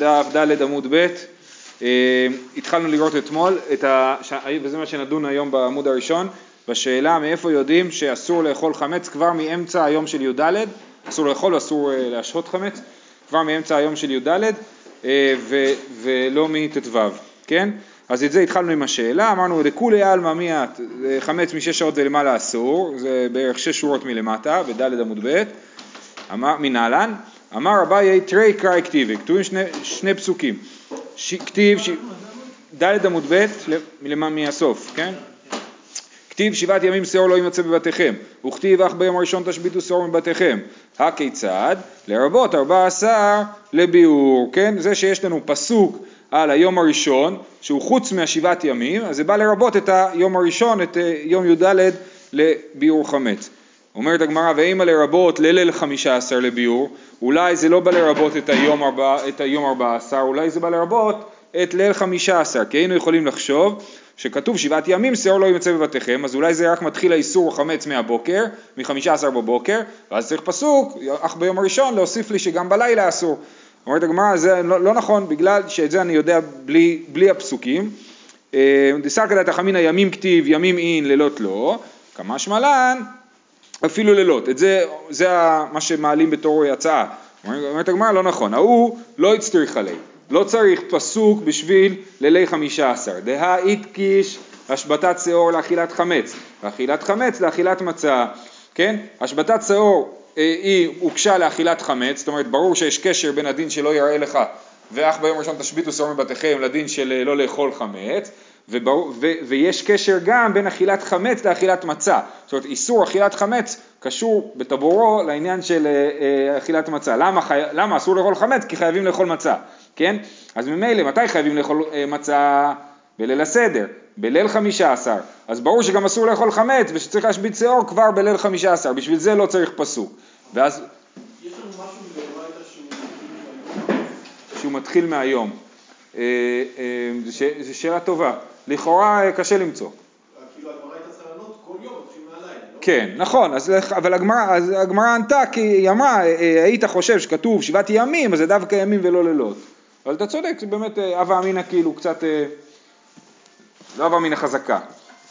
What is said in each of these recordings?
דף ד' עמוד ב', אה, התחלנו לראות אתמול, ה... וזה מה שנדון היום בעמוד הראשון, בשאלה מאיפה יודעים שאסור לאכול חמץ כבר מאמצע היום של י"ד, אסור לאכול ואסור אה, להשהות חמץ, כבר מאמצע היום של י"ד אה, ולא מט"ו, כן? אז את זה התחלנו עם השאלה, אמרנו לכולי עלמא מיעט, חמץ משש שעות ולמעלה אסור, זה בערך שש שורות מלמטה, בד' עמוד ב', מנהלן, אמר אביי תרי קראי כתיבי, כתובים שני, שני פסוקים, ש, כתיב, ש... ד' עמוד ב' מהסוף, כן? כתיב שבעת ימים שאור לא יימצא בבתיכם, וכתיב אך ביום הראשון תשביתו שאור מבתיכם. הכיצד? לרבות ארבע עשר לביאור, כן? זה שיש לנו פסוק על היום הראשון, שהוא חוץ מהשבעת ימים, אז זה בא לרבות את היום הראשון, את אה, יום י"ד לביאור חמץ. אומרת הגמרא, ואימא לרבות לליל חמישה עשר לביאור, אולי זה לא בא לרבות את היום, ארבע, את היום ארבע עשר, אולי זה בא לרבות את ליל חמישה עשר, כי היינו יכולים לחשוב שכתוב שבעת ימים שאור לא ימצא בבתיכם, אז אולי זה רק מתחיל האיסור חמץ מהבוקר, מחמישה עשר בבוקר, ואז צריך פסוק, אך ביום הראשון להוסיף לי שגם בלילה אסור. אומרת הגמרא, זה לא, לא נכון, בגלל שאת זה אני יודע בלי, בלי הפסוקים. אה, דסקא דתא חמינא ימים כתיב, ימים אין, לילות לא, כמשמע לן אפילו לילות, את זה, זה מה שמעלים בתור הצעה. אומרת הגמרא לא נכון, ההוא לא הצטריך עלי, לא צריך פסוק בשביל לילי חמישה עשר. דהא איתקיש השבתת שאור לאכילת חמץ, ואכילת חמץ לאכילת מצה, כן? השבתת שאור אה, היא הוגשה לאכילת חמץ, זאת אומרת ברור שיש קשר בין הדין שלא יראה לך ואך ביום ראשון תשביתו שאור מבתיכם לדין של אה, לא לאכול חמץ, וברור, ו, ויש קשר גם בין אכילת חמץ לאכילת מצה, זאת אומרת איסור אכילת חמץ קשור בטבורו לעניין של אה, אה, אכילת מצה, למה, חי... למה אסור לאכול חמץ? כי חייבים לאכול מצה, כן? אז ממילא מתי חייבים לאכול אה, מצה? בליל הסדר, בליל חמישה עשר, אז ברור שגם אסור לאכול חמץ ושצריך להשבית שיעור כבר בליל חמישה עשר, בשביל זה לא צריך פסוק, ואז... שהוא מתחיל מהיום. זו שאלה טובה. לכאורה אה, קשה למצוא. כאילו מתחיל מהלילה, לא? כן, נכון, אז, אבל הגמרא ענתה כי היא אמרה, אה, אה, היית חושב שכתוב שבעת ימים, אז זה דווקא ימים ולא לילות. אבל אתה צודק, זה באמת הווה אמינא כאילו קצת, לא הווה אמינא חזקה.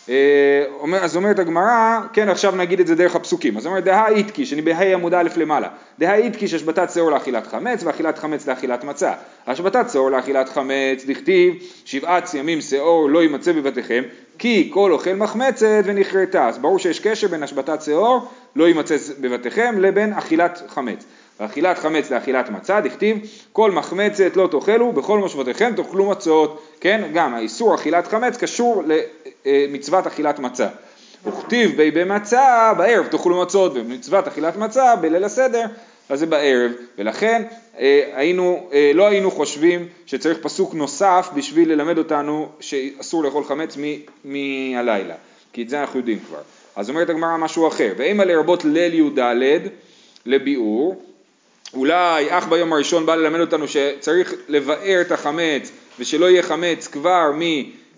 אה, אז אומרת הגמרא, כן עכשיו נגיד את זה דרך הפסוקים, אז אומרת דהא איתקיש, אני בה' עמוד א' למעלה, דהא איתקיש השבתת שאור לאכילת חמץ ואכילת חמץ לאכילת מצה, השבתת שאור לאכילת חמץ דכתיב שבעת ימים שאור לא יימצא בבתיכם כי כל אוכל מחמצת ונכרתה, אז ברור שיש קשר בין השבתת שאור לא יימצא בבתיכם לבין אכילת חמץ. ואכילת חמץ לאכילת מצה, דכתיב כל מחמצת לא תאכלו, בכל מושבותיכם תאכלו מצות, כן, גם האיסור אכילת חמץ קשור למצוות אכילת מצה. וכתיב בי במצה, בערב תאכלו מצות, ומצוות אכילת מצה בליל הסדר, אז זה בערב, ולכן אה, היינו, אה, לא היינו חושבים שצריך פסוק נוסף בשביל ללמד אותנו שאסור לאכול חמץ מהלילה, כי את זה אנחנו יודעים כבר. אז אומרת הגמרא משהו אחר, ואימה לרבות ליל י"ד לביאור, אולי אך ביום הראשון בא ללמד אותנו שצריך לבאר את החמץ ושלא יהיה חמץ כבר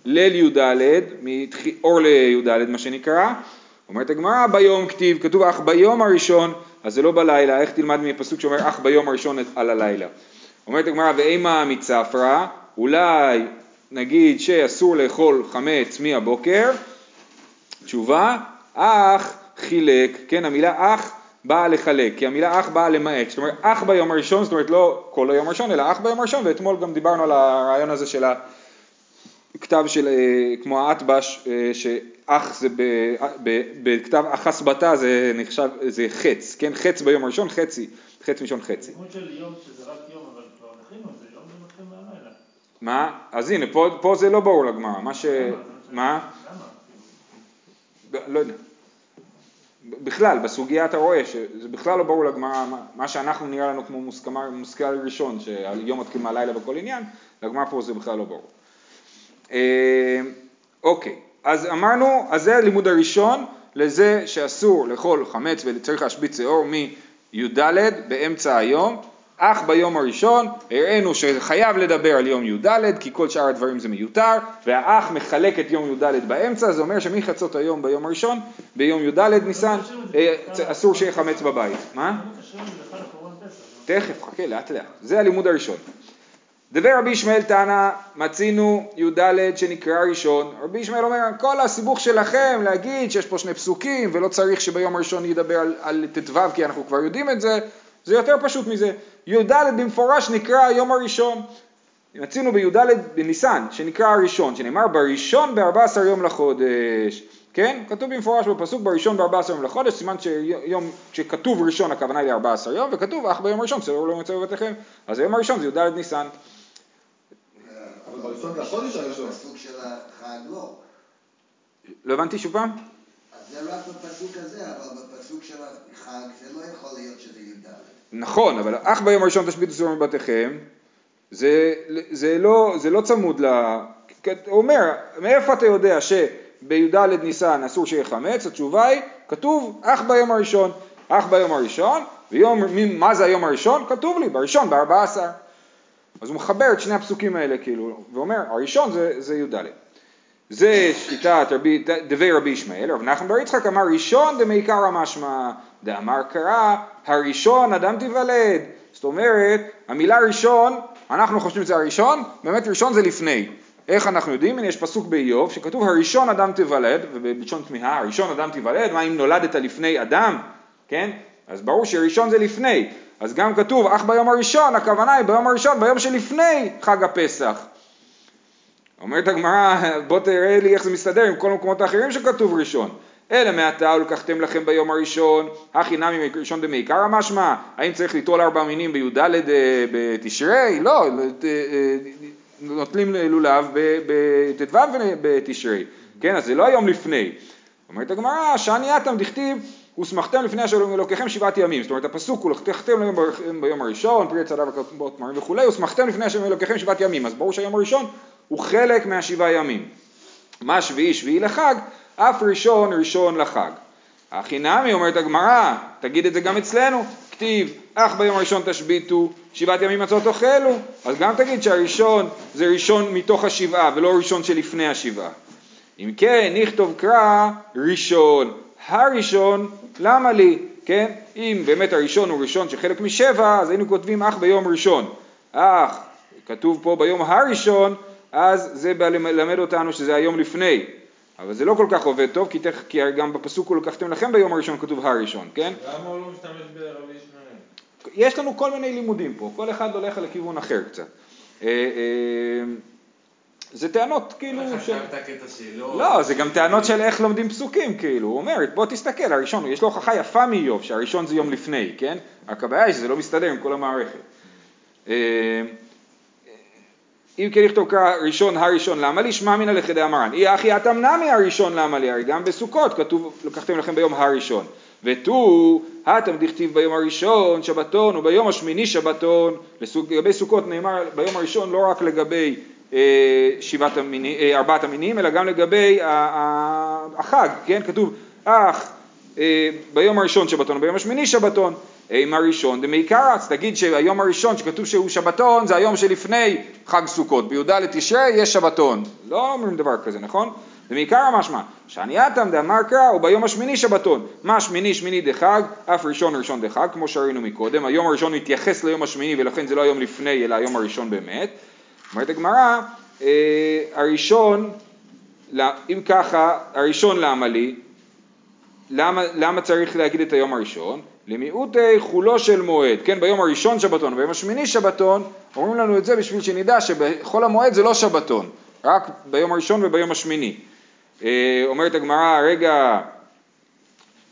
מליל י"ד, מאור לי"ד מה שנקרא, אומרת הגמרא ביום כתיב, כתוב אך ביום הראשון, אז זה לא בלילה, איך תלמד מפסוק שאומר אך ביום הראשון על הלילה. אומרת הגמרא ואימה מצפרא, אולי נגיד שאסור לאכול חמץ מהבוקר, תשובה, אך חילק, כן המילה אך באה לחלק, כי המילה אח באה למעט, זאת אומרת אח ביום הראשון, זאת אומרת לא כל היום הראשון, אלא אח ביום הראשון, ואתמול גם דיברנו על הרעיון הזה של הכתב של, אה, כמו האטבש, אה, שאח זה בכתב אחס בתא זה נחשב, זה חץ, כן, חץ ביום הראשון, חצי, חץ ראשון חצי. דמות של יום שזה רק יום, אבל כבר את זה, יום זה מתחיל מהלילה. מה? אז הנה, פה, פה זה לא ברור לגמרא, מה ש... מה? למה? לא יודע. בכלל, בסוגיה אתה רואה שזה בכלל לא ברור לגמרא, מה שאנחנו נראה לנו כמו מוסכמה, מושכל ראשון, שהיום מתחיל מהלילה בכל עניין, לגמרא פה זה בכלל לא ברור. אה, אוקיי, אז אמרנו, אז זה הלימוד הראשון לזה שאסור לאכול חמץ וצריך להשבית שיעור מי"ד באמצע היום, אך ביום הראשון הראינו שחייב לדבר על יום י"ד כי כל שאר הדברים זה מיותר והאח מחלק את יום י"ד באמצע זה אומר שמחצות היום ביום הראשון ביום י"ד ניסן אה, אסור שיהיה חמץ בבית. מה? תכף חכה לאט לאט זה הלימוד הראשון דבר רבי ישמעאל תנא, מצינו י"ד שנקרא ראשון, רבי ישמעאל אומר, כל הסיבוך שלכם להגיד שיש פה שני פסוקים ולא צריך שביום הראשון ידבר על, ט"ו כי אנחנו כבר יודעים את זה, זה יותר פשוט מזה. י"ד במפורש נקרא היום הראשון. מצינו בי"ד בניסן, שנקרא הראשון, שנאמר בראשון ב-14 יום לחודש. כן? כתוב במפורש בפסוק בראשון ב-14 יום לחודש, סימן שיום, כשכתוב ראשון הכוונה היא ל-14 יום, וכתוב אך ביום הראשון צאו לא מצא בבתיכם. אז היום הראשון זה י"ד ניסן. בראשון זה החודש הראשון. בסוג של החג לא. לא הבנתי שוב פעם? אז זה רק בפסוק הזה, אבל בפסוק של החג זה לא יכול להיות שזה י"ד. נכון, אבל אך ביום הראשון תשביתו סור מבתיכם, זה, זה, לא, זה לא צמוד ל... הוא אומר, מאיפה אתה יודע שבי"ד ניסן אסור שיהיה חמץ? התשובה היא, כתוב אך ביום הראשון. אך ביום הראשון, ויום, מה זה היום הראשון? כתוב לי, בראשון, בארבע עשר. אז הוא מחבר את שני הפסוקים האלה כאילו, ואומר, הראשון זה, זה י"ד. זה שיטת רבי, דבי רבי ישמעאל, רב נחמן בר יצחק אמר ראשון דמעיקרא משמע, דאמר קרא, הראשון אדם תיוולד. זאת אומרת, המילה ראשון, אנחנו חושבים שזה הראשון, באמת ראשון זה לפני. איך אנחנו יודעים? הנה יש פסוק באיוב שכתוב הראשון אדם תיוולד, ובלשון תמיהה, הראשון אדם תיוולד, מה אם נולדת לפני אדם, כן? אז ברור שראשון זה לפני, אז גם כתוב אך ביום הראשון, הכוונה היא ביום הראשון, ביום שלפני חג הפסח. אומרת הגמרא, בוא תראה לי איך זה מסתדר עם כל המקומות האחרים שכתוב ראשון. אלא מעתה ולקחתם לכם ביום הראשון, הכי נמי ראשון דמעיקרא משמע, האם צריך ליטול ארבע מינים בי"ד אה, בתשרי? לא, אה, נוטלים לולב בט"ו בתשרי, כן, אז זה לא היום לפני. אומרת הגמרא, שאני אתם דכתיב ושמחתם לפני אשר אלוקיכם שבעת ימים, זאת אומרת הפסוק הוא לקחתם ביום הראשון, פרי צדה וכתבות מרים וכולי, ושמחתם לפני אשר אלוקיכם שבעת ימים, אז ברור שהיום הראשון הוא חלק מהשבעה ימים. מה שביעי שביעי לחג, אף ראשון ראשון לחג. הכי נמי אומרת הגמרא, תגיד את זה גם אצלנו, כתיב אך ביום הראשון תשביתו, שבעת ימים מצות תאכלו, אז גם תגיד שהראשון זה ראשון מתוך השבעה ולא ראשון שלפני השבעה. אם כן, נכתוב קרא ראשון, הראשון, למה לי, כן? אם באמת הראשון הוא ראשון שחלק משבע, אז היינו כותבים אך ביום ראשון. אך, כתוב פה ביום הראשון, אז זה בא ללמד אותנו שזה היום לפני. אבל זה לא כל כך עובד טוב, כי, תכף, כי גם בפסוק הוא לקחתם לכם ביום הראשון כתוב הראשון, כן? למה הוא לא משתמש ברבי ישמעאל? יש לנו כל מיני לימודים פה, כל אחד הולך לכיוון אחר קצת. זה טענות כאילו. איך חשבת קטע שלו? לא, זה גם טענות של איך לומדים פסוקים, כאילו, הוא אומר, בוא תסתכל, הראשון, יש לו הוכחה יפה מאיוב, שהראשון זה יום לפני, כן? רק הבעיה היא שזה לא מסתדר עם כל המערכת. אה, אם כן לכתוב ראשון הראשון למה לי שמע מינא לכדי אמרן אי אחי אתם נמי הראשון למה לי הרי גם בסוכות כתוב לקחתם לכם ביום הראשון ותו התם דכתיב ביום הראשון שבתון וביום השמיני שבתון לגבי סוכות נאמר ביום הראשון לא רק לגבי שבעת המינים, אה, ארבעת המינים אלא גם לגבי החג כן? כתוב אך אה, ביום הראשון שבתון וביום השמיני שבתון אם הראשון דמעיקרץ, תגיד שהיום הראשון שכתוב שהוא שבתון זה היום שלפני חג סוכות, בי"ד תשרי יש שבתון, לא אומרים דבר כזה, נכון? דמעיקרא משמע, שענייתם דאמר קרא וביום השמיני שבתון, מה שמיני שמיני דחג, אף ראשון ראשון דחג, כמו שראינו מקודם, היום הראשון מתייחס ליום השמיני ולכן זה לא היום לפני אלא היום הראשון באמת, אומרת הגמרא, אה, הראשון, אם ככה, הראשון למה לי, למה, למה צריך להגיד את היום הראשון? למיעוטי חולו של מועד, כן, ביום הראשון שבתון וביום השמיני שבתון, אומרים לנו את זה בשביל שנדע שבחול המועד זה לא שבתון, רק ביום הראשון וביום השמיני. אה, אומרת הגמרא, רגע,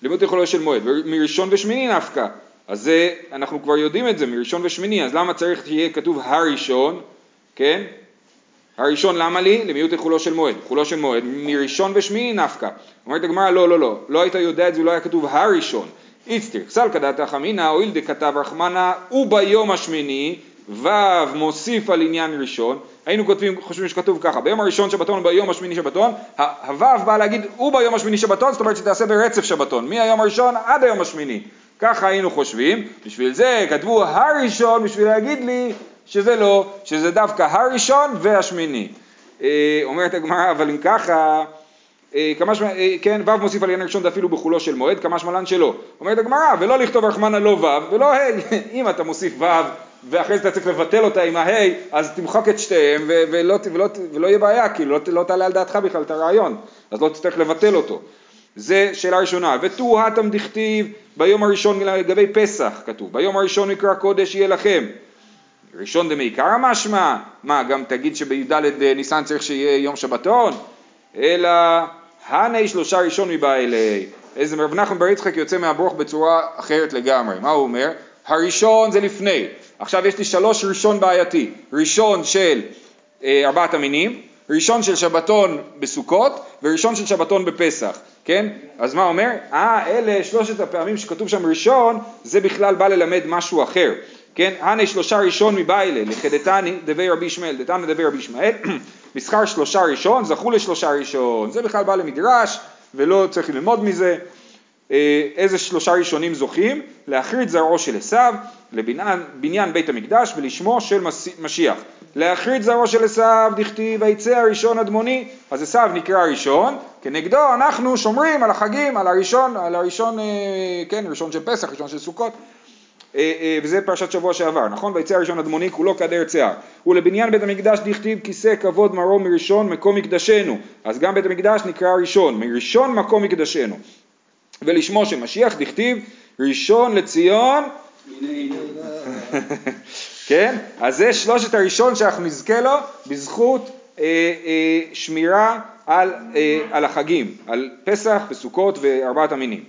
למיעוטי חולו של מועד, מראשון ושמיני נפקא, אז זה, אנחנו כבר יודעים את זה, מראשון ושמיני, אז למה צריך שיהיה כתוב הראשון, כן? הראשון למה לי? למיעוטי חולו של מועד, חולו של מועד, מראשון ושמיני נפקא. אומרת הגמרא, לא, לא, לא, לא היית יודע את זה, לא היה כתוב הראשון. איצטר, סלקא דתא חמינא, הואיל דכתב רחמנא, וביום השמיני, ו' מוסיף על עניין ראשון, היינו כותבים, חושבים שכתוב ככה, ביום הראשון שבתון וביום השמיני שבתון, הו' בא להגיד וביום השמיני שבתון, זאת אומרת שתעשה ברצף שבתון, מהיום הראשון עד היום השמיני, ככה היינו חושבים, בשביל זה כתבו הראשון בשביל להגיד לי שזה לא, שזה דווקא הראשון והשמיני. אה, אומרת הגמרא, אבל אם ככה אה, כמה שמע, אה, כן, ו' מוסיף על עניין ראשון דאפילו בחולו של מועד, כמה שמלן שלא. אומרת הגמרא, ולא לכתוב רחמנא לא ו' ולא ה', אם אתה מוסיף ו' ואחרי זה אתה צריך לבטל אותה עם ההי, אז תמחק את שתיהם ו- ולא, ולא, ולא יהיה בעיה, כי לא, לא תעלה על דעתך בכלל את הרעיון, אז לא תצטרך לבטל אותו. זה שאלה ראשונה. ותוהתם דכתיב ביום הראשון לגבי פסח כתוב, ביום הראשון מקרא קודש יהיה לכם. ראשון דמעיקרא משמע, מה גם תגיד שבי"ד ניסן צריך שיהיה יום שבתון? אלא הני שלושה ראשון מבא אלי. איזה רב נחמן בר יצחק יוצא מהברוך בצורה אחרת לגמרי. מה הוא אומר? הראשון זה לפני. עכשיו יש לי שלוש ראשון בעייתי. ראשון של אה, ארבעת המינים, ראשון של שבתון בסוכות וראשון של שבתון בפסח, כן? אז מה אומר? אה, אלה שלושת הפעמים שכתוב שם ראשון, זה בכלל בא ללמד משהו אחר. כן? הנה שלושה ראשון מביילה, לכדתני דבי רבי ישמעאל, דתנא דבי רבי ישמעאל, מסחר שלושה ראשון, זכו לשלושה ראשון, זה בכלל בא למדרש ולא צריך ללמוד מזה. אה, איזה שלושה ראשונים זוכים? להכרית זרעו של עשיו, לבניין בית המקדש ולשמו של משיח. להכרית זרעו של עשיו דכתיב ויצא הראשון אדמוני, אז עשיו נקרא ראשון, כנגדו אנחנו שומרים על החגים, על הראשון, על הראשון, אה, כן, ראשון של פסח, ראשון של סוכות. אה, אה, וזה פרשת שבוע שעבר, נכון? ויצא הראשון אדמוני כולו כדר שיער. ולבניין בית המקדש דכתיב כיסא כבוד מרום מראשון מקום מקדשנו. אז גם בית המקדש נקרא ראשון, מראשון מקום מקדשנו. ולשמו של משיח דכתיב ראשון לציון כן? אז זה שלושת הראשון שאנחנו נזכה לו בזכות אה, אה, שמירה על, אה, על החגים, על פסח וסוכות וארבעת המינים.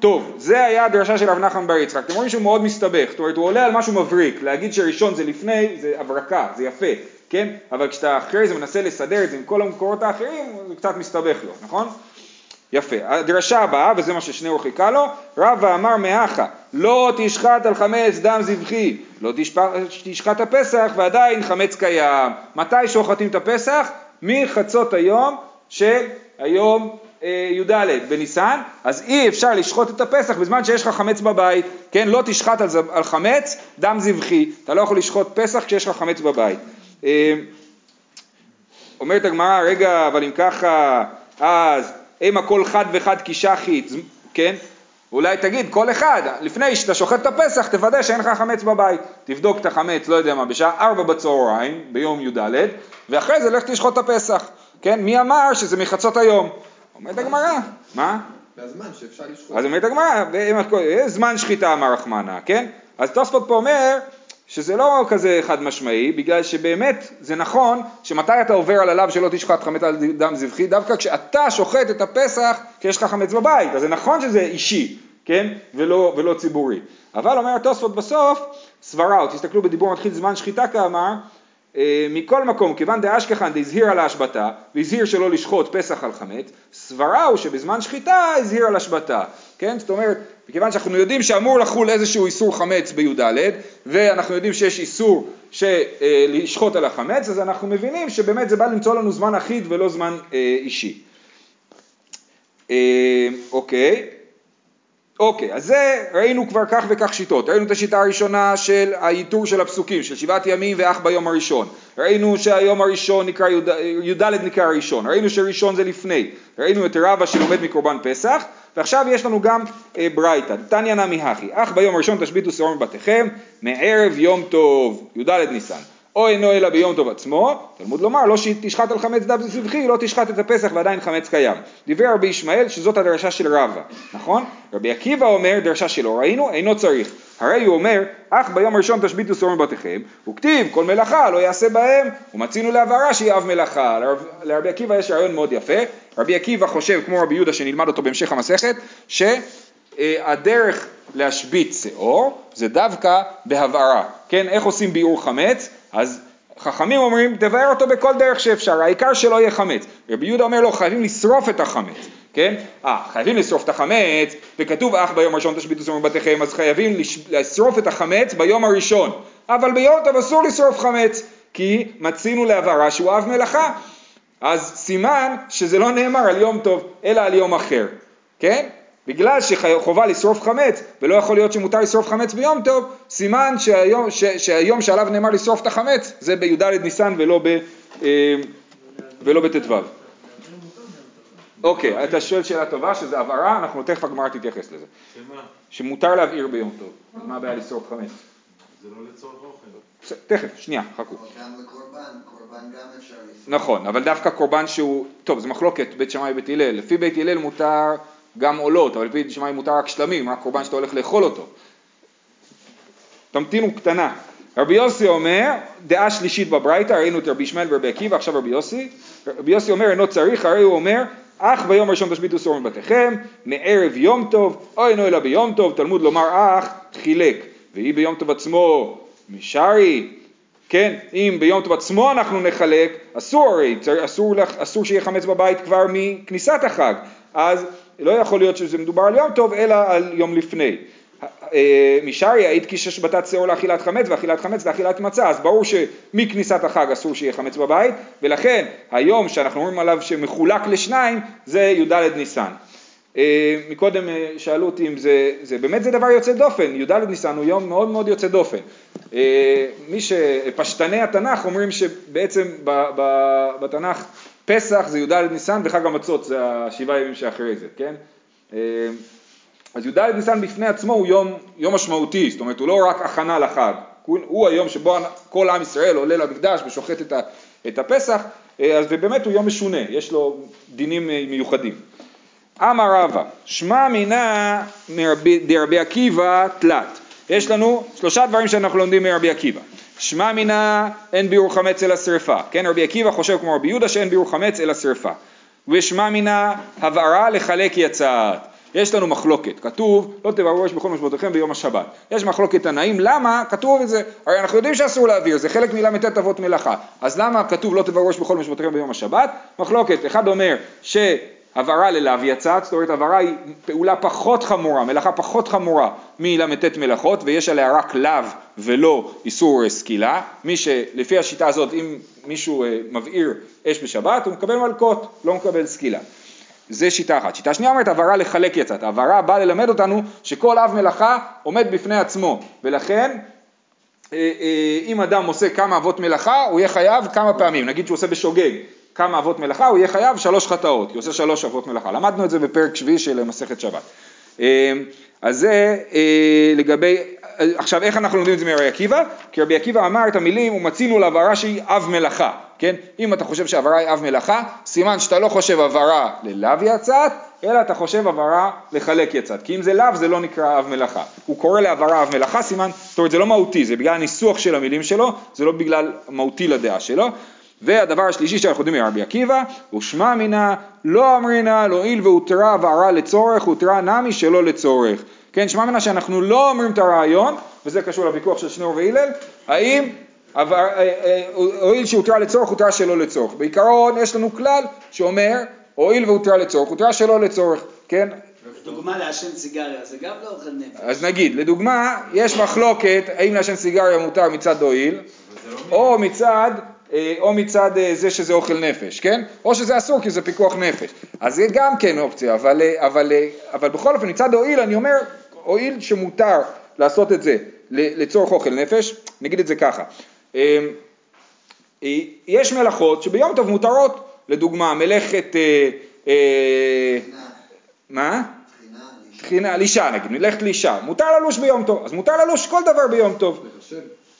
טוב, זה היה הדרשה של רב נחמן בר יצחק. אתם רואים שהוא מאוד מסתבך, זאת אומרת הוא עולה על משהו מבריק, להגיד שראשון זה לפני זה הברקה, זה יפה, כן? אבל כשאתה אחרי זה מנסה לסדר את זה עם כל המקורות האחרים, זה קצת מסתבך לו, נכון? יפה. הדרשה הבאה, וזה מה ששניאור חיכה לו, רבא אמר מאחה, לא תשחט על חמץ דם זבחי, לא תשחט הפסח ועדיין חמץ קיים. מתי שוחטים את הפסח? מחצות היום של היום י"ד בניסן, אז אי אפשר לשחוט את הפסח בזמן שיש לך חמץ בבית, כן? לא תשחט על, על חמץ דם זבחי, אתה לא יכול לשחוט פסח כשיש לך חמץ בבית. אה, אומרת הגמרא, רגע, אבל אם ככה, אז אם הכל חד וחד כי שחית, כן? אולי תגיד, כל אחד, לפני שאתה שוחט את הפסח, תוודא שאין לך חמץ בבית. תבדוק את החמץ, לא יודע מה, בשעה ארבע בצהריים, ביום י"ד, ואחרי זה לך תשחוט את הפסח. כן? מי אמר שזה מחצות היום? אומרת הגמרא, מה? בזמן שאפשר לשחוט. אז אומרת הגמרא, זמן שחיטה אמר רחמנה, כן? אז תוספות פה אומר שזה לא כזה חד משמעי, בגלל שבאמת זה נכון שמתי אתה עובר על הלאו שלא תשחט חמץ על דם זבחי, דווקא כשאתה שוחט את הפסח כשיש לך חמץ בבית, אז זה נכון שזה אישי, כן? ולא, ולא ציבורי. אבל אומר התוספות בסוף, סברה, או תסתכלו בדיבור מתחיל זמן שחיטה כאמר, אה, מכל מקום, כיוון דאשכחן דהזהיר על ההשבתה, והזהיר שלא לשחוט פסח על חמץ, סברה הוא שבזמן שחיטה הזהיר על השבתה, כן? זאת אומרת, מכיוון שאנחנו יודעים שאמור לחול איזשהו איסור חמץ בי"ד, ואנחנו יודעים שיש איסור אה, לשחוט על החמץ, אז אנחנו מבינים שבאמת זה בא למצוא לנו זמן אחיד ולא זמן אה, אישי. אה, אוקיי. אוקיי, אז זה ראינו כבר כך וכך שיטות. ראינו את השיטה הראשונה של הייתור של הפסוקים, של שבעת ימים ואח ביום הראשון. ראינו שהיום הראשון נקרא, י"ד נקרא ראשון. ראינו שראשון זה לפני. ראינו את רבא שלומד מקורבן פסח. ועכשיו יש לנו גם אה, ברייתא, תניא נמי הכי, אך ביום הראשון תשביתו שעור מבתיכם, מערב יום טוב, י"ד ניסן. או אינו אלא ביום טוב עצמו, תלמוד לומר, לא שתשחט על חמץ דם זבחי, לא תשחט את הפסח ועדיין חמץ קיים. דיבר רבי ישמעאל שזאת הדרשה של רבא, נכון? רבי עקיבא אומר, דרשה שלא ראינו, אינו צריך. הרי הוא אומר, אך ביום הראשון תשביתו שור מבתיכם, וכתיב כל מלאכה לא יעשה בהם, ומצינו להבהרה שיהיה אב מלאכה. לרב, לרבי עקיבא יש רעיון מאוד יפה, רבי עקיבא חושב, כמו רבי יהודה שנלמד אותו בהמשך המסכת, שהדרך להשבית שאור זה דווקא בהבהרה, כן? איך עושים ביעור חמץ? אז חכמים אומרים, תבאר אותו בכל דרך שאפשר, העיקר שלא יהיה חמץ. רבי יהודה אומר לו, חייבים לשרוף את החמץ, כן? אה, חייבים לשרוף את החמץ, וכתוב אך ביום הראשון תשביתו שומר בתיכם, אז חייבים לשרוף את החמץ ביום הראשון. אבל ביום טוב אסור לשרוף חמץ, כי מצינו להבהרה שהוא אב מלאכה. אז סימן שזה לא נאמר על יום טוב, אלא על יום אחר, כן? בגלל שחובה לשרוף חמץ, ולא יכול להיות שמותר לשרוף חמץ ביום טוב, סימן שהיום, ש, שהיום שעליו נאמר לשרוף את החמץ, זה בי"ד ניסן ולא, ב, אה, ולא בט"ו. אוקיי, אתה שואל שאלה טובה, שזה הבהרה, אנחנו תכף הגמרא תתייחס לזה. שמה? שמותר להבעיר ביום טוב, מה הבעיה לשרוף חמץ? זה לא לצורך אוכל. תכף, שנייה, חכו. גם לקורבן, קורבן גם אפשר לפעול. נכון, אבל דווקא קורבן שהוא, טוב, זה מחלוקת בית שמאי ובית הלל, לפי בית הלל מותר גם עולות, אבל לפי שמאי מותר רק שלמים, רק קורבן שאתה הולך לאכול אותו. תמתינו קטנה. רבי יוסי אומר, דעה שלישית בברייתא, ראינו את רבי ישמעאל ורבי עקיבא, עכשיו רבי יוסי. רבי יוסי אומר, אינו צריך, הרי הוא אומר, אך ביום הראשון תשביתו סור מבתיכם, מערב יום טוב, או אינו אלא ביום טוב, תלמוד לומר אך, חילק. והיא ביום טוב עצמו, משרי, כן, אם ביום טוב עצמו אנחנו נחלק, אסור הרי, אסור, אסור שיהיה חמץ בבית כבר מכניסת החג, אז לא יכול להיות שזה מדובר על יום טוב, אלא על יום לפני. אה, משרי העיד כי ששבתת שאור לאכילת חמץ ואכילת חמץ לאכילת מצה, אז ברור שמכניסת החג אסור שיהיה חמץ בבית, ולכן היום שאנחנו אומרים עליו שמחולק לשניים, זה י"ד ניסן. אה, מקודם אה, שאלו אותי אם זה, זה באמת זה דבר יוצא דופן, י"ד ניסן הוא יום מאוד מאוד יוצא דופן. מי שפשטני התנ"ך אומרים שבעצם בתנ"ך פסח זה י"ד ניסן וחג המצות זה השבעה ימים שאחרי זה, כן? אה, אז י"ד ניסן בפני עצמו הוא יום, יום משמעותי, זאת אומרת הוא לא רק הכנה לחג, הוא, היום שבו כל עם ישראל עולה למקדש ושוחט את, הפסח, אה, אז ובאמת הוא יום משונה, יש לו דינים אה, מיוחדים. אמר רבא, שמע מרבי- דרבי עקיבא תלת. יש לנו שלושה דברים שאנחנו לומדים מרבי עקיבא. שמע מינה אין ביעור חמץ אלא שרפה. כן, רבי עקיבא חושב כמו רבי יהודה שאין ביעור חמץ אלא שרפה. ושמע מינה הבערה לחלק יצאת. יש לנו מחלוקת, כתוב לא תבערו אש בכל משמעותיכם ביום השבת. יש מחלוקת תנאים, למה כתוב את זה? הרי אנחנו יודעים שאסור להעביר, זה חלק מל"ט אבות מלאכה. אז למה כתוב לא תבערו אש בכל משמעותיכם ביום השבת? מחלוקת, אחד אומר ש... הבהרה ללאו יצאת, זאת אומרת הבהרה היא פעולה פחות חמורה, מלאכה פחות חמורה מל"ט מלאכות ויש עליה רק לאו ולא איסור סקילה, מי שלפי השיטה הזאת אם מישהו אה, מבעיר אש בשבת הוא מקבל מלקות, לא מקבל סקילה. זה שיטה אחת. שיטה שנייה אומרת הבהרה לחלק יצאת, הבהרה באה ללמד אותנו שכל אב מלאכה עומד בפני עצמו ולכן אה, אה, אם אדם עושה כמה אבות מלאכה, הוא יהיה חייב כמה פעמים, נגיד שהוא עושה בשוגג כמה אבות מלאכה, הוא יהיה חייב שלוש חטאות, כי הוא עושה שלוש אבות מלאכה. למדנו את זה בפרק שביעי של מסכת שבת. אה, אז זה אה, לגבי, אה, עכשיו איך אנחנו לומדים את זה מרבי עקיבא? כי רבי עקיבא אמר את המילים ומצינו להבהרה שהיא אב מלאכה, כן? אם אתה חושב שהבהרה היא אב מלאכה, סימן שאתה לא חושב הבהרה ללאו יצאת, אלא אתה חושב הבהרה לחלק יצאת, כי אם זה לאו זה לא נקרא אב מלאכה. הוא קורא להבהרה אב מלאכה, סימן, זאת אומרת זה לא מהותי, זה בגלל הניסוח של המילים שלו, זה לא בגלל מהותי לדעה שלו. והדבר השלישי שאנחנו יודעים מרבי עקיבא, ושמע מינה לא אמרינה לא הואיל והותרה הבהרה לצורך, הותרה נמי שלא לצורך. כן, שמע מינה שאנחנו לא אומרים את הרעיון, וזה קשור לוויכוח של שניאור והלל, האם אה, אה, הואיל שהותרה לצורך, הותרה שלא לצורך. בעיקרון יש לנו כלל שאומר, הואיל והותרה לצורך, הותרה שלא לצורך, כן? דוגמה לעשן סיגריה, זה גם לא אוכל נפש. אז נגיד, לדוגמה, יש מחלוקת האם לעשן סיגריה מותר מצד הואיל, לא או מצד, או מצד אה, זה שזה אוכל נפש, כן? או שזה אסור כי זה פיקוח נפש. אז זה גם כן אופציה, אבל, אה, אבל, אה, אבל בכל אופן מצד הואיל אני אומר, הואיל שמותר לעשות את זה לצורך אוכל נפש, נגיד את זה ככה. אה, אה, יש מלאכות שביום טוב מותרות, לדוגמה מלאכת, אה, אה, מה? תחינה, לישה. תחינה, לישה נגיד, מלאכת לישה, מותר ללוש ביום טוב, אז מותר ללוש כל דבר ביום טוב.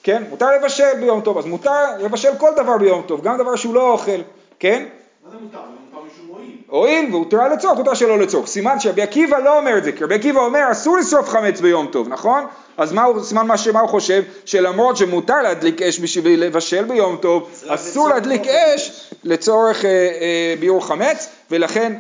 כן, מותר לבשל ביום טוב, אז מותר לבשל כל דבר ביום טוב, גם דבר שהוא לא אוכל, כן? מה זה מותר? זה מותר משום מועיל. הואיל והותר לצורך, הותר שלא לצורך. סימן שרבי עקיבא לא אומר את זה, כי רבי עקיבא אומר אסור לשרוף חמץ ביום טוב, נכון? אז מה הוא, סימן מה שמה הוא חושב? שלמרות שמותר להדליק אש בשביל לבשל ביום טוב, אסור להדליק אש לצורך אה, אה, ביעור חמץ, ולכן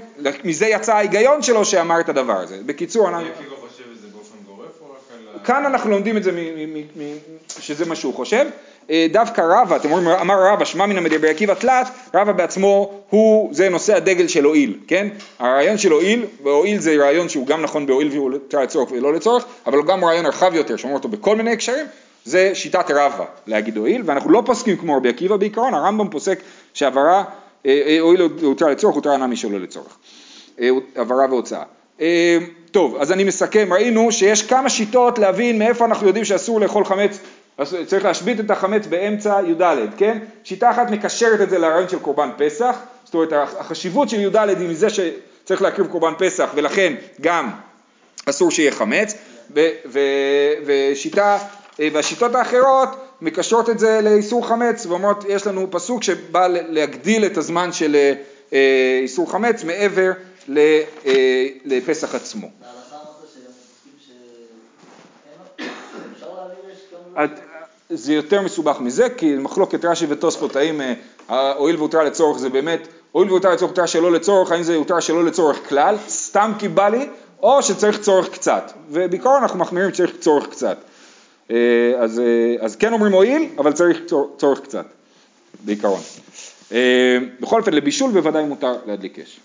מזה יצא ההיגיון שלו שאמר את הדבר הזה. בקיצור, אני... רבי עקיבא חושב את זה באופן גורף או רק על ה... כאן אנחנו לומדים את זה, מ- מ- מ- שזה מה שהוא חושב. אה, דווקא רבא, אתם רואים, אמר רבא, שמע מן המדבר עקיבא תלת, רבא בעצמו הוא, זה נושא הדגל של הואיל, כן? הרעיון של הואיל, והואיל זה רעיון שהוא גם נכון בהואיל והוא לצורך ולא לצורך, אבל הוא גם רעיון רחב יותר, שאומר אותו בכל מיני הקשרים, זה שיטת רבא להגיד הואיל, ואנחנו לא פוסקים כמו רבי עקיבא בעיקרון, הרמב"ם פוסק שהעברה, אה, אה, הואיל הותר לצורך, הותר אינה משלא לצורך. העברה והוצאה. אה, טוב, אז אני מסכם, ראינו שיש כמה שיטות להבין מאיפה אנחנו יודעים שאסור לאכול חמץ, צריך להשבית את החמץ באמצע י"ד, כן? שיטה אחת מקשרת את זה לרעיון של קורבן פסח, זאת אומרת החשיבות של י"ד היא מזה שצריך להקריב קורבן פסח ולכן גם אסור שיהיה חמץ, ושיטה אה, והשיטות האחרות מקשרות את זה לאיסור חמץ ואומרות יש לנו פסוק שבא להגדיל את הזמן של אה, איסור חמץ מעבר לפסח עצמו. את- זה יותר מסובך מזה, כי מחלוקת רש"י ותוספות, האם אה, הואיל והותר לצורך זה באמת, הואיל והותר לצורך הותר שלא לצורך, האם זה הותר שלא לצורך כלל, סתם כי בא לי, או שצריך צורך קצת, ובעיקרון אנחנו מחמירים שצריך צורך קצת. אה, אז, אה, אז כן אומרים הואיל, אבל צריך צורך, צורך קצת, בעיקרון. אה, בכל אופן, לבישול בוודאי מותר להדליק אש.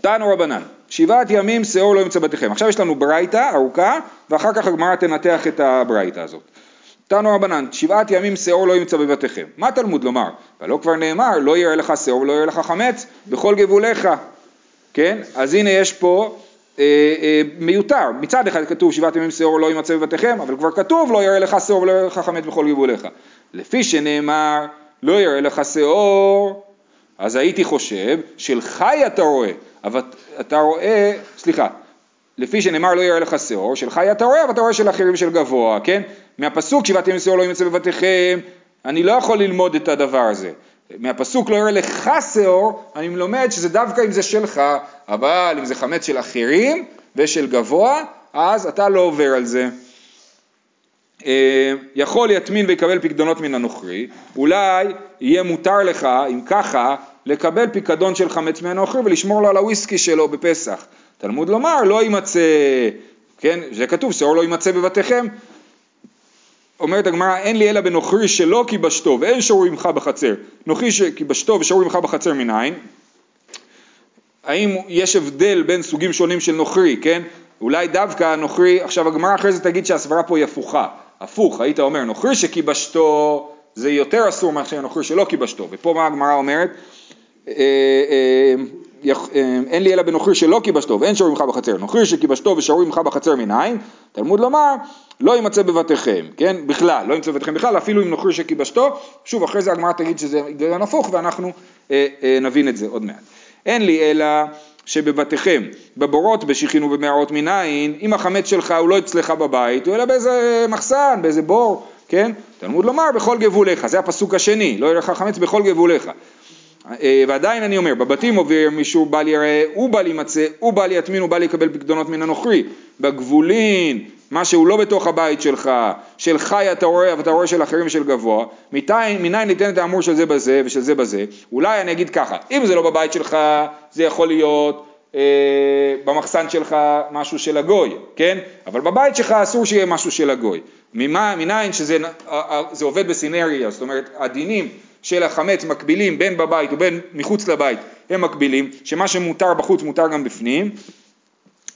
תנו רבנן, שבעת ימים שאור לא ימצא בתיכם. עכשיו יש לנו ברייתא ארוכה, ואחר כך הגמרא תנתח את הברייתא הזאת. תנו רבנן, שבעת ימים שאור לא ימצא בבתיכם. מה תלמוד לומר? ולא כבר נאמר, לא יראה לך שאור ולא יראה לך חמץ בכל גבוליך. כן? אז הנה יש פה אה, אה, מיותר. מצד אחד כתוב שבעת ימים שאור לא יימצא בבתיכם, אבל כבר כתוב לא יראה לך שאור ולא יראה לך חמץ בכל גבוליך. לפי שנאמר, לא יראה לך שאור, אז הייתי חושב, של חי אתה רואה, אבל אתה רואה, סליחה, לפי שנאמר לא יראה לך שאור, של חי אתה רואה, אבל אתה רואה של אחרים של גבוה, כן? מהפסוק שבעת ימים שאור לא ימצא בבתיכם, אני לא יכול ללמוד את הדבר הזה. מהפסוק לא יראה לך שאור, אני לומד שזה דווקא אם זה שלך, אבל אם זה חמץ של אחרים ושל גבוה, אז אתה לא עובר על זה. אה, יכול יטמין ויקבל פקדונות מן הנוכרי, אולי יהיה מותר לך, אם ככה, לקבל פיקדון של חמץ מהנוכרי ולשמור לו על הוויסקי שלו בפסח. תלמוד לומר, לא יימצא, כן, זה כתוב, שאור לא יימצא בבתיכם. אומרת הגמרא, אין לי אלא בנוכרי שלא כיבשתו ואין שור עמך בחצר. נוכרי שכיבשתו ושור עמך בחצר מנין? האם יש הבדל בין סוגים שונים של נוכרי, כן? אולי דווקא הנוכרי, עכשיו הגמרא אחרי זה תגיד שהסברה פה היא הפוכה. הפוך, היית אומר, נוכרי שכיבשתו זה יותר אסור מאשר נוכרי שלא כיבשתו. ופה מה הגמרא אומרת? אה, אה, אה, אין לי אלא בנוכרי שלא כיבשתו ואין שור עמך בחצר. נוכרי שכיבשתו ושרו עמך בחצר מנין? תלמוד לומר, לא יימצא בבתיכם, כן? בכלל, לא יימצא בבתיכם בכלל, אפילו אם נוכרי שכיבשתו. שוב, אחרי זה הגמרא תגיד שזה היגיון הפוך ואנחנו אה, אה, נבין את זה עוד מעט. אין לי אלא שבבתיכם, בבורות, בשיחין ובמערות מנין, אם החמץ שלך הוא לא אצלך בבית, הוא אלא באיזה מחסן, באיזה בור, כן? תלמוד לומר בכל גבוליך, זה הפסוק השני, לא יהיה לך חמץ בכל גבוליך. אה, ועדיין אני אומר, בבתים עובר מישהו בל יראה, הוא בל יימצא, הוא בל יטמין, הוא בל יקבל פקדונות מן הנוכרי. בגבולין, מה שהוא לא בתוך הבית שלך, של חי אתה רואה, ואתה רואה של אחרים ושל גבוה, מניין, ניתן את האמור של זה בזה ושל זה בזה, אולי אני אגיד ככה, אם זה לא בבית שלך, זה יכול להיות אה, במחסן שלך משהו של הגוי, כן? אבל בבית שלך אסור שיהיה משהו של הגוי. מניין שזה אה, אה, עובד בסינריה, זאת אומרת, הדינים של החמץ מקבילים בין בבית ובין מחוץ לבית הם מקבילים, שמה שמותר בחוץ מותר גם בפנים.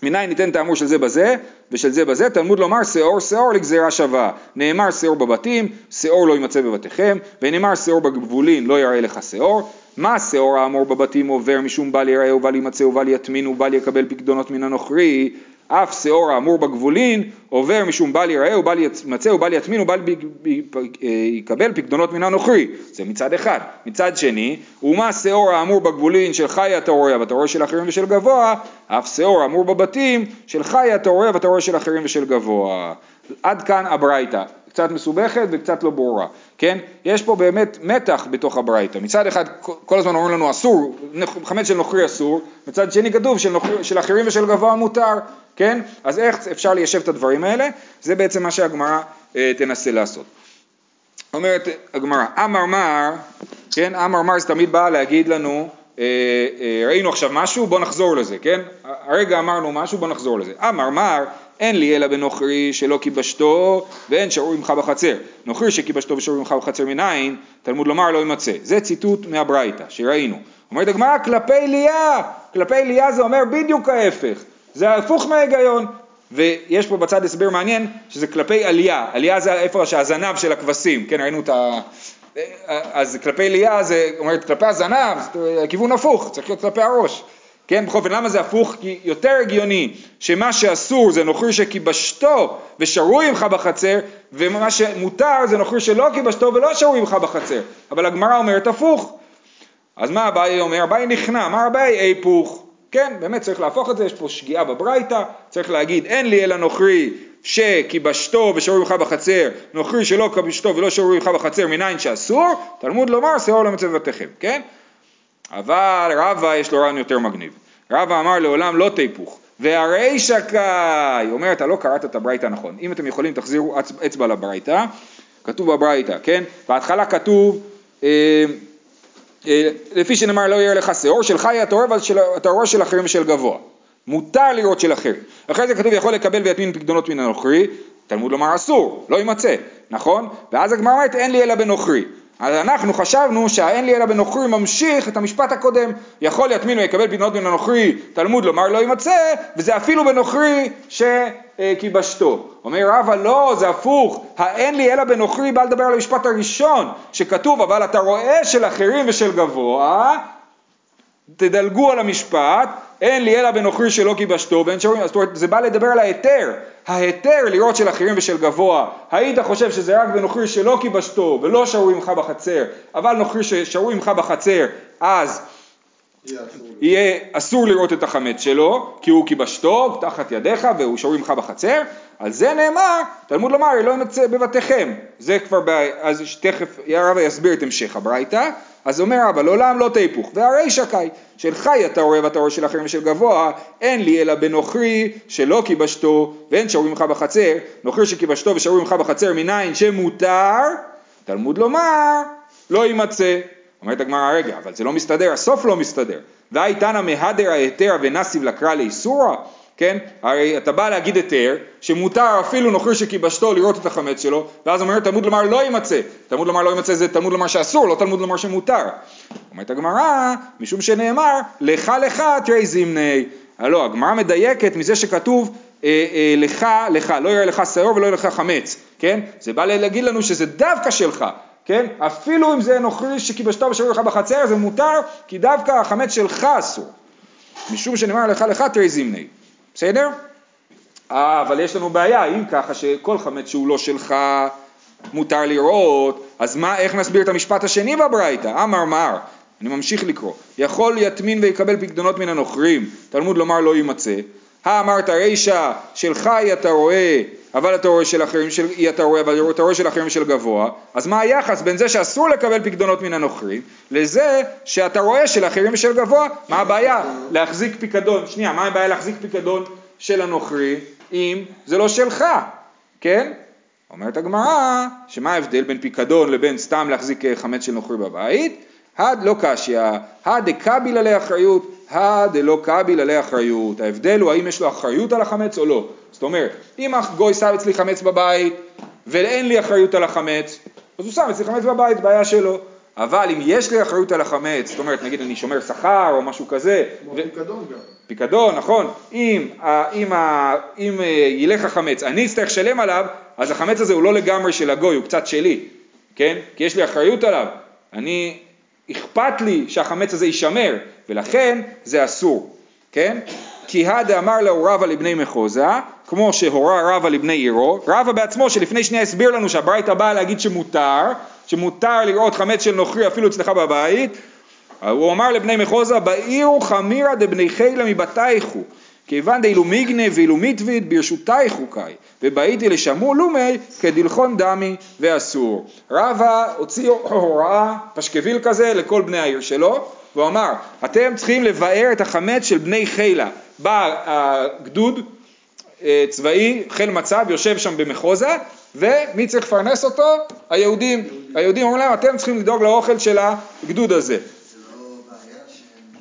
מניין ניתן האמור של זה בזה ושל זה בזה, תלמוד לומר שאור שאור לגזירה שווה. נאמר שאור בבתים, שאור לא יימצא בבתיכם, ונאמר שאור בגבולין לא יראה לך שאור. מה שאור האמור בבתים עובר משום בל יראה ובל יימצא ובל יטמין ובל יקבל פקדונות מן הנוכרי, אף שאור האמור בגבולין עובר משום בל יראה ובל ימצא ובל יטמין ובל ב- יקבל פקדונות מן הנוכרי. זה מצד אחד. מצד שני, ומה שאור האמור בגבולין של חי אתה רואה ואתה רואה של אחרים ושל גבוה, אף שאור האמור בבתים של חי אתה רואה ואתה רואה של אחרים ושל גבוה. עד כאן הברייתא. קצת מסובכת וקצת לא ברורה, כן? יש פה באמת מתח בתוך הברייתא. מצד אחד כל הזמן אומרים לנו אסור, חמץ של נוכרי אסור, מצד שני כתוב של, של אחרים ושל גבוה מותר, כן? אז איך אפשר ליישב את הדברים האלה? זה בעצם מה שהגמרא אה, תנסה לעשות. אומרת הגמרא, אמר מר, כן? אמר מר זה תמיד בא להגיד לנו, אה, אה, ראינו עכשיו משהו, בוא נחזור לזה, כן? הרגע אמרנו משהו, בוא נחזור לזה. אמר מר, אין לי אלא בנוכרי שלא כיבשתו ואין שרוי ממך בחצר. נוכרי שכיבשתו ושרוי ממך בחצר מנין, תלמוד לומר לא יימצא. זה ציטוט מהברייתא שראינו. אומרת הגמרא כלפי ליה, כלפי ליה זה אומר בדיוק ההפך. זה הפוך מההיגיון. ויש פה בצד הסבר מעניין שזה כלפי עלייה, עלייה זה איפה שהזנב של הכבשים, כן ראינו את ה... אז כלפי עלייה זה אומרת כלפי הזנב, כיוון הפוך, צריך להיות כלפי הראש. כן, בכל אופן, למה זה הפוך? כי יותר הגיוני שמה שאסור זה נוכרי שכיבשתו ושרוי עמך בחצר, ומה שמותר זה נוכרי שלא כיבשתו ולא שרוי עמך בחצר. אבל הגמרא אומרת הפוך. אז מה אביי אומר? אביי נכנע, מה אביי? היפוך. כן, באמת צריך להפוך את זה, יש פה שגיאה בברייתא, צריך להגיד אין לי אלא נוכרי שכיבשתו ושרוי ממך בחצר, נוכרי שלא כיבשתו ולא שרוי ממך בחצר מניין שאסור, תלמוד לומר שאור לא מצא בבתיכם, כן? אבל רבא יש לו רעיון יותר מגניב. רבא אמר לעולם לא תיפוך, והרישא קאי, אומר אתה לא קראת את הברייתא נכון, אם אתם יכולים תחזירו אצ- אצבע לברייתא, כתוב בברייתא, כן? בהתחלה כתוב אה, לפי שנאמר לא יראה לך שעור של חי רואה ואתה רואה של אחרים ושל גבוה. מותר לראות של אחרים. אחרי זה כתוב יכול לקבל ויטמין פקדונות מן הנוכרי, תלמוד לומר אסור, לא יימצא, נכון? ואז הגמרא אומרת אין לי אלא בנוכרי. אז אנחנו חשבנו שהאין לי אלא בנוכרי ממשיך את המשפט הקודם, יכול יטמין ויקבל פקדונות מן הנוכרי, תלמוד לומר לא יימצא, וזה אפילו בנוכרי שכיבשתו. אומר רבא לא, זה הפוך, האין לי אלא בנוכרי בא לדבר על המשפט הראשון, שכתוב אבל אתה רואה של אחרים ושל גבוה, תדלגו על המשפט, אין לי אלא בנוכרי שלא כיבשתו, בין שרואים, זאת אומרת זה בא לדבר על ההיתר, ההיתר לראות של אחרים ושל גבוה, היית חושב שזה רק בנוכרי שלא כיבשתו ולא שרוי ממך בחצר, אבל נוכרי ששרוי ממך בחצר, אז יהיה אסור לראות. את החמץ שלו, כי הוא כיבשתו תחת ידיך והוא שרוי ממך בחצר, על זה נאמר, תלמוד לומר, לא ימצא בבתיכם, זה כבר, ב... אז תכף הרב יסביר את המשך הברייתא, אז אומר רבא, לעולם לא תהפוך, והרי שקי, של חי אתה רואה ואתה רואה של אחרים ושל גבוה, אין לי אלא בנוכרי שלא כיבשתו, ואין שרוי ממך בחצר, נוכרי שכיבשתו ושרוי ממך בחצר מניין שמותר, תלמוד לומר, לא יימצא. אומרת הגמרא, רגע, אבל זה לא מסתדר, הסוף לא מסתדר. והי תנא מהדר ההיתר ונסיב לקרא לאיסורא, כן? הרי אתה בא להגיד היתר, שמותר אפילו נוכרי שכיבשתו לראות את החמץ שלו, ואז אומר תלמוד לומר לא יימצא. תלמוד לומר לא יימצא זה תלמוד לומר שאסור, לא תלמוד לומר שמותר. אומרת הגמרא, משום שנאמר, לך לך תראי זימני. הלא, הגמרא מדייקת מזה שכתוב אה, אה, לך, לך, לא יראה לך שעור ולא יראה לך חמץ, כן? זה בא להגיד לנו שזה דווקא שלך, כן? אפילו אם זה נוכרי שכיבשתו ושרוי לך בחצר, זה מותר, כי דווקא החמץ שלך אסור. משום שנאמר לך לך תראי זימני. בסדר? אה, אבל יש לנו בעיה, אם ככה שכל חמץ שהוא לא שלך מותר לראות, אז מה, איך נסביר את המשפט השני בברייתא? אמר מר, אני ממשיך לקרוא, יכול יטמין ויקבל פקדונות מן הנוכרים, תלמוד לומר לא יימצא, האמרת רישא של חי אתה רואה, אבל אתה רואה של אחרים של אי אתה רואה, אבל אתה רואה של אחרים של גבוה, אז מה היחס בין זה שאסור לקבל פקדונות מן הנוכרים, לזה שאתה רואה של אחרים ושל גבוה, מה הבעיה? להחזיק פיקדון, שנייה, מה הבעיה להחזיק פיקדון של הנוכרי, אם זה לא שלך, כן? אומרת הגמרא, שמה ההבדל בין פיקדון לבין סתם להחזיק אה, חמץ של נוכרי בבית? הד לא קשיא, הד דקביל עלי הד דלא קביל עלי אחריות. ההבדל הוא האם יש לו אחריות על החמץ או לא. זאת אומרת, אם הגוי שם אצלי חמץ בבית ואין לי אחריות על החמץ, אז הוא שם אצלי חמץ בבית, בעיה שלו. אבל אם יש לי אחריות על החמץ, זאת אומרת נגיד אני שומר שכר או משהו כזה, כמו פיקדון גם. פיקדון, נכון, אם, אם, אם אה, ילך החמץ, אני אצטרך לשלם עליו, אז החמץ הזה הוא לא לגמרי של הגוי, הוא קצת שלי, כן? כי יש לי אחריות עליו, אני, אכפת לי שהחמץ הזה יישמר, ולכן זה אסור, כן? כי הדה אמר לו רבא לבני מחוזה, כמו שהורה רבא לבני עירו, רבא בעצמו שלפני שנייה הסביר לנו שהברייתא באה להגיד שמותר, שמותר לראות חמץ של נוכרי אפילו אצלך בבית, הוא אמר לבני מחוזה, בעירו חמירא דבני חילה מבתייכו, כיוון דאילו מיגנה ואילו מיטביד ברשותייך חוקאי, ובאיתי לשמו לומי כדלחון דמי ואסור. רבא הוציא הוראה פשקוויל כזה לכל בני העיר שלו, והוא אמר, אתם צריכים לבאר את החמץ של בני חילה. בא הגדוד אה, צבאי, חיל מצב, יושב שם במחוזה, ומי צריך לפרנס אותו? היהודים. היהודים אומרים להם, אתם צריכים לדאוג לאוכל של הגדוד הזה. זה לא בעיה שהם הם,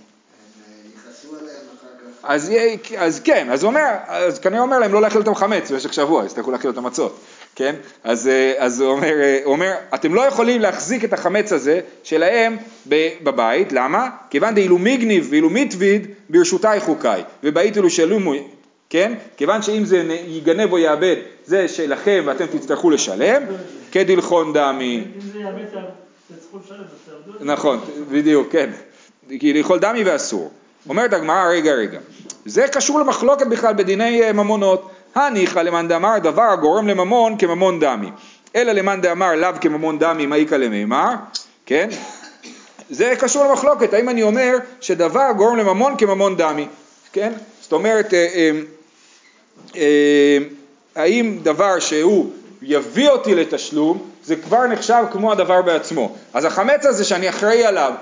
אה, יכעסו עליהם אחר כך. אז, יהיה- אז כן, אז הוא אומר, אז כנראה אומר להם לא להאכיל אותם חמץ במשך שבוע, אז תלכו להאכיל אותם מצות, כן? אז, אה, אז הוא, אומר, אה, הוא אומר, אתם לא יכולים להחזיק את החמץ הזה שלהם בבית, למה? כיוון דאילו מיגניב ואילו מיטביד ברשותי חוקיי, ובאית אילו שלומו, כן? כיוון שאם זה ייגנב או יאבד, זה שלכם ואתם תצטרכו לשלם, כדלחון דמי. אם זה יאבד, תצטרכו לשלם. נכון, בדיוק, כן. כי לאכול דמי ואסור. אומרת הגמרא, רגע, רגע. זה קשור למחלוקת בכלל בדיני אה, ממונות. הניחא למאן דאמר דבר הגורם לממון כממון דמי. אלא למאן דאמר לאו כממון דמי מאיכא למימר, כן? זה קשור למחלוקת, האם אני אומר שדבר גורם לממון כממון דמי, כן? זאת אומרת, אה, אה, האם דבר שהוא יביא אותי לתשלום, זה כבר נחשב כמו הדבר בעצמו. אז החמץ הזה שאני אחראי עליו,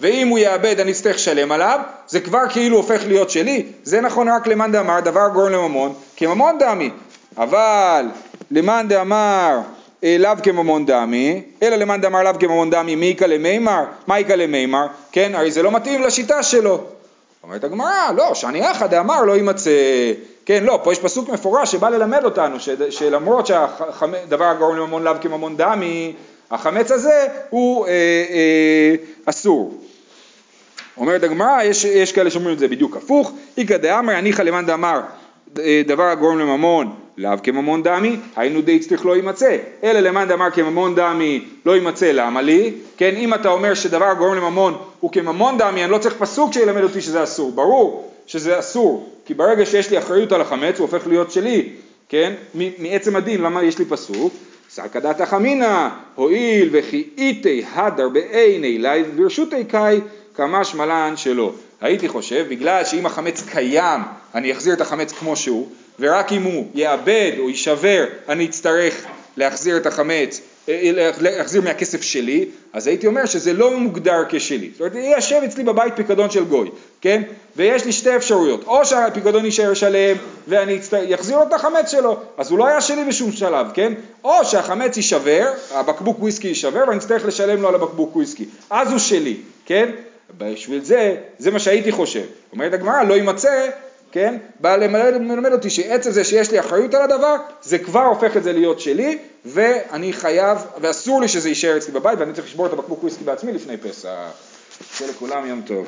ואם הוא יאבד אני אצטרך לשלם עליו, זה כבר כאילו הופך להיות שלי, זה נכון רק למאן דאמר דבר גורם לממון, כממון דמי, אבל למאן דאמר אה, לאו כממון דמי, אלא למאן דאמר לאו כממון דמי מיכא למימר, מיכא למימר, כן, הרי זה לא מתאים לשיטה שלו. אומרת הגמרא, לא, שאני אחא דאמר לא יימצא, כן, לא, פה יש פסוק מפורש שבא ללמד אותנו שלמרות שהדבר הגורם לממון לאו כממון דמי, החמץ הזה הוא אה, אה, אסור. אומרת הגמרא, יש, יש כאלה שאומרים את זה בדיוק הפוך, איכא דאמר הניחא למאן דאמר אה, דבר הגורם לממון לאו כממון דמי, היינו די צריך לא יימצא, אלא למאן דאמר כממון דמי לא יימצא, למה לי? כן, אם אתה אומר שדבר הגורם לממון הוא כממון דמי, אני לא צריך פסוק שילמד אותי שזה אסור, ברור שזה אסור, כי ברגע שיש לי אחריות על החמץ הוא הופך להיות שלי, כן, מעצם הדין, למה יש לי פסוק? סקא דתא חמינא, הואיל וכי איתי הדר בעיני לי ברשותי קאי, כמה שמלן שלא. הייתי חושב, בגלל שאם החמץ קיים, אני אחזיר את החמץ כמו שהוא, ורק אם הוא יאבד או יישבר, אני אצטרך להחזיר את החמץ, להחזיר מהכסף שלי, אז הייתי אומר שזה לא מוגדר כשלי. זאת אומרת, יהיה יושב אצלי בבית פיקדון של גוי, כן? ויש לי שתי אפשרויות, או שהפיקדון יישאר שלם ואני אחזיר לו את החמץ שלו, אז הוא לא היה שלי בשום שלב, כן? או שהחמץ יישבר, הבקבוק וויסקי יישבר ואני אצטרך לשלם לו על הבקבוק וויסקי, אז הוא שלי, כן? בשביל זה, זה מה שהייתי חושב. אומרת הגמרא, לא יימצא, כן? בא ללמד, ללמד אותי שעצם זה שיש לי אחריות על הדבר, זה כבר הופך את זה להיות שלי, ואני חייב, ואסור לי שזה יישאר אצלי בבית, ואני צריך לשבור את הבקבוק וויסקי בעצמי לפני פסח. שיהיה לכולם יום טוב.